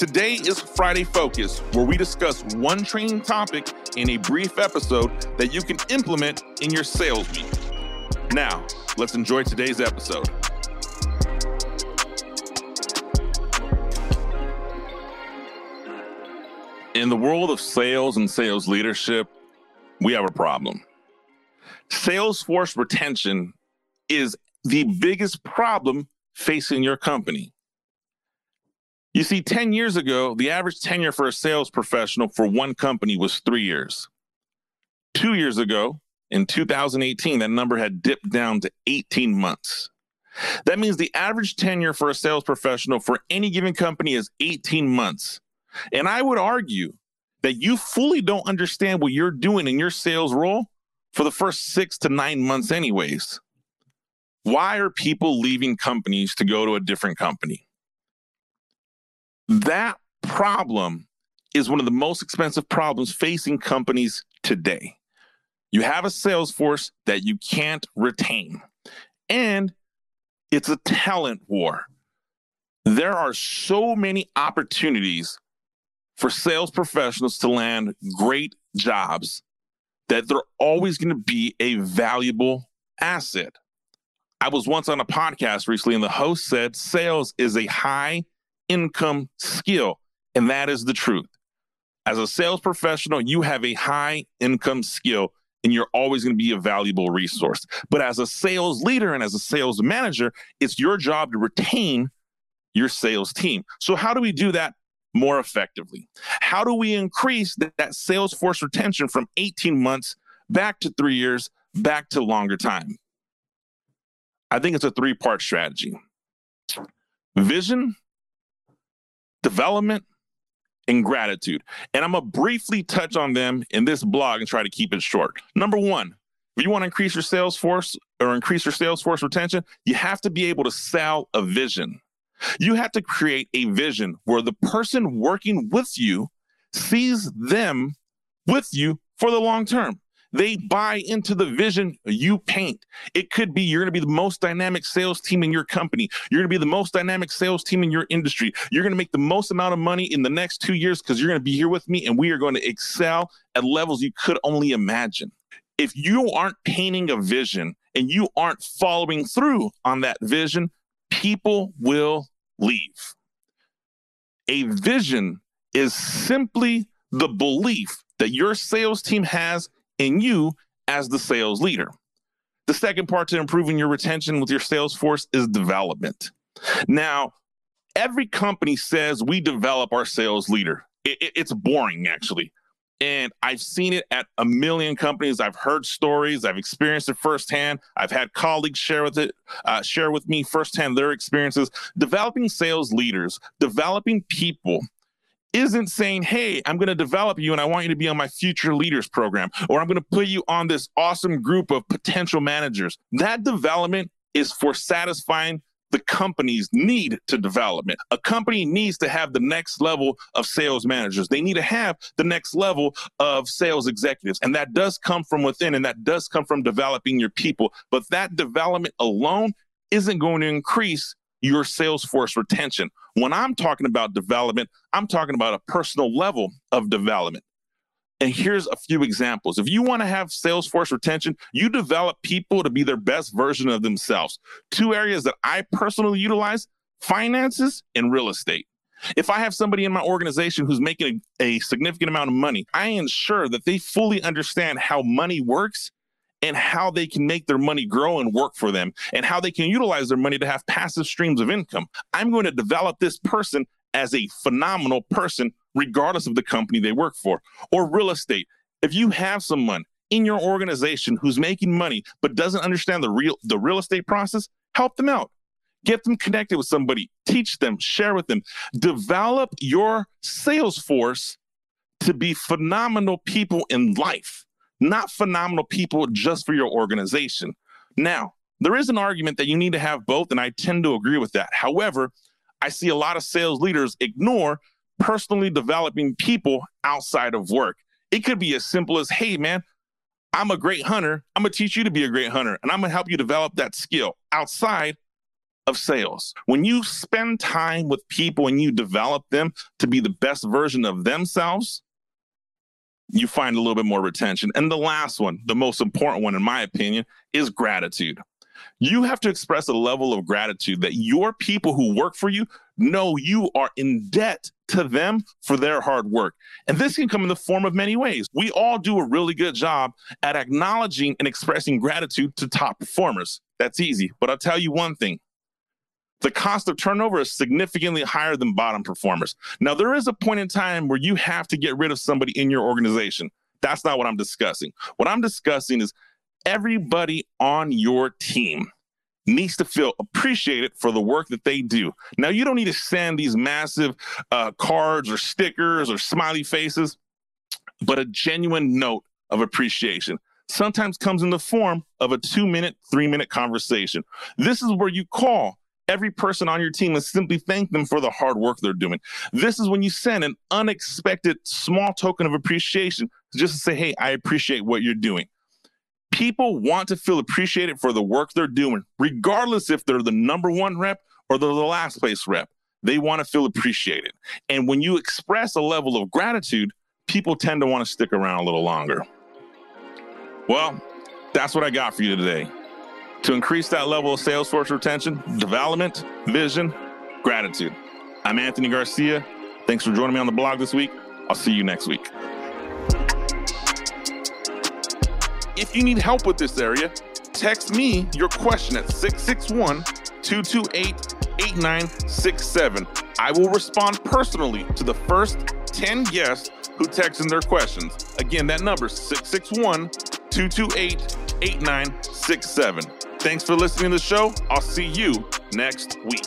Today is Friday Focus, where we discuss one training topic in a brief episode that you can implement in your sales week. Now, let's enjoy today's episode. In the world of sales and sales leadership, we have a problem. Sales force retention is the biggest problem facing your company. You see, 10 years ago, the average tenure for a sales professional for one company was three years. Two years ago, in 2018, that number had dipped down to 18 months. That means the average tenure for a sales professional for any given company is 18 months. And I would argue that you fully don't understand what you're doing in your sales role for the first six to nine months, anyways. Why are people leaving companies to go to a different company? That problem is one of the most expensive problems facing companies today. You have a sales force that you can't retain, and it's a talent war. There are so many opportunities for sales professionals to land great jobs that they're always going to be a valuable asset. I was once on a podcast recently, and the host said sales is a high income skill. And that is the truth. As a sales professional, you have a high income skill and you're always going to be a valuable resource. But as a sales leader and as a sales manager, it's your job to retain your sales team. So, how do we do that more effectively? How do we increase that, that sales force retention from 18 months back to three years, back to longer time? I think it's a three part strategy vision, development, and gratitude. And I'm to briefly touch on them in this blog and try to keep it short. Number one, if you want to increase your sales force or increase your sales force retention, you have to be able to sell a vision. You have to create a vision where the person working with you sees them with you for the long term. They buy into the vision you paint. It could be you're going to be the most dynamic sales team in your company. You're going to be the most dynamic sales team in your industry. You're going to make the most amount of money in the next two years because you're going to be here with me and we are going to excel at levels you could only imagine. If you aren't painting a vision and you aren't following through on that vision, people will leave. A vision is simply the belief that your sales team has in you as the sales leader. The second part to improving your retention with your sales force is development. Now, every company says we develop our sales leader. It, it, it's boring, actually. And I've seen it at a million companies. I've heard stories. I've experienced it firsthand. I've had colleagues share with it, uh, share with me firsthand their experiences. Developing sales leaders, developing people isn't saying, Hey, I'm going to develop you and I want you to be on my future leaders program, or I'm going to put you on this awesome group of potential managers. That development is for satisfying the company's need to development. A company needs to have the next level of sales managers. They need to have the next level of sales executives. And that does come from within and that does come from developing your people. But that development alone isn't going to increase your sales force retention. When I'm talking about development, I'm talking about a personal level of development. And here's a few examples. If you want to have sales force retention, you develop people to be their best version of themselves. Two areas that I personally utilize finances and real estate. If I have somebody in my organization who's making a, a, significant amount of money, I ensure that they fully understand how money works and how they can make their money grow and work for them and how they can utilize their money to have passive streams of income. I'm going to develop this person as a phenomenal person, regardless of the company they work for or real estate. If you have someone in your organization who's making money but doesn't understand the real the real estate process, help them out. Get them connected with somebody, teach them, share with them, develop your sales force to be phenomenal people in life, not phenomenal people just for your organization. Now, there is an argument that you need to have both, and I tend to agree with that. However, I see a lot of sales leaders ignore personally developing people outside of work. It could be as simple as, hey, man, I'm a great hunter. I'm going to teach you to be a great hunter, and I'm going to help you develop that skill outside of sales. When you spend time with people and you develop them to be the best version of themselves, you find a little bit more retention. And the last one, the most important one, in my opinion, is gratitude. You have to express a level of gratitude that your people who work for you know you are in debt to them for their hard work. And this can come in the form of many ways. We all do a really good job at acknowledging and expressing gratitude to top performers. That's easy. But I'll tell you one thing the cost of turnover is significantly higher than bottom performers. Now, there is a point in time where you have to get rid of somebody in your organization. That's not what I'm discussing. What I'm discussing is everybody on your team needs to feel appreciated for the work that they do. Now, you don't need to send these massive uh, cards or stickers or smiley faces, but a genuine note of appreciation sometimes comes in the form of a two minute, three minute conversation. This is where you call every person on your team and simply thank them for the hard work they're doing. This is when you send an unexpected small token of appreciation just to say, hey, I appreciate what you're doing people want to feel appreciated for the work they're doing, regardless if they're the number one rep or they're the last place rep. They want to feel appreciated. And when you express a level of gratitude, people tend to want to stick around a little longer. Well, that's what I got for you today. To increase that level of sales force retention, development, vision, gratitude. I'm Anthony Garcia. Thanks for joining me on the blog this week. I'll see you next week. If you need help with this area, text me your question at 661 228 8967. I will respond personally to the first 10 guests who text in their questions. Again, that number is 661 228 8967. Thanks for listening to the show. I'll see you next week.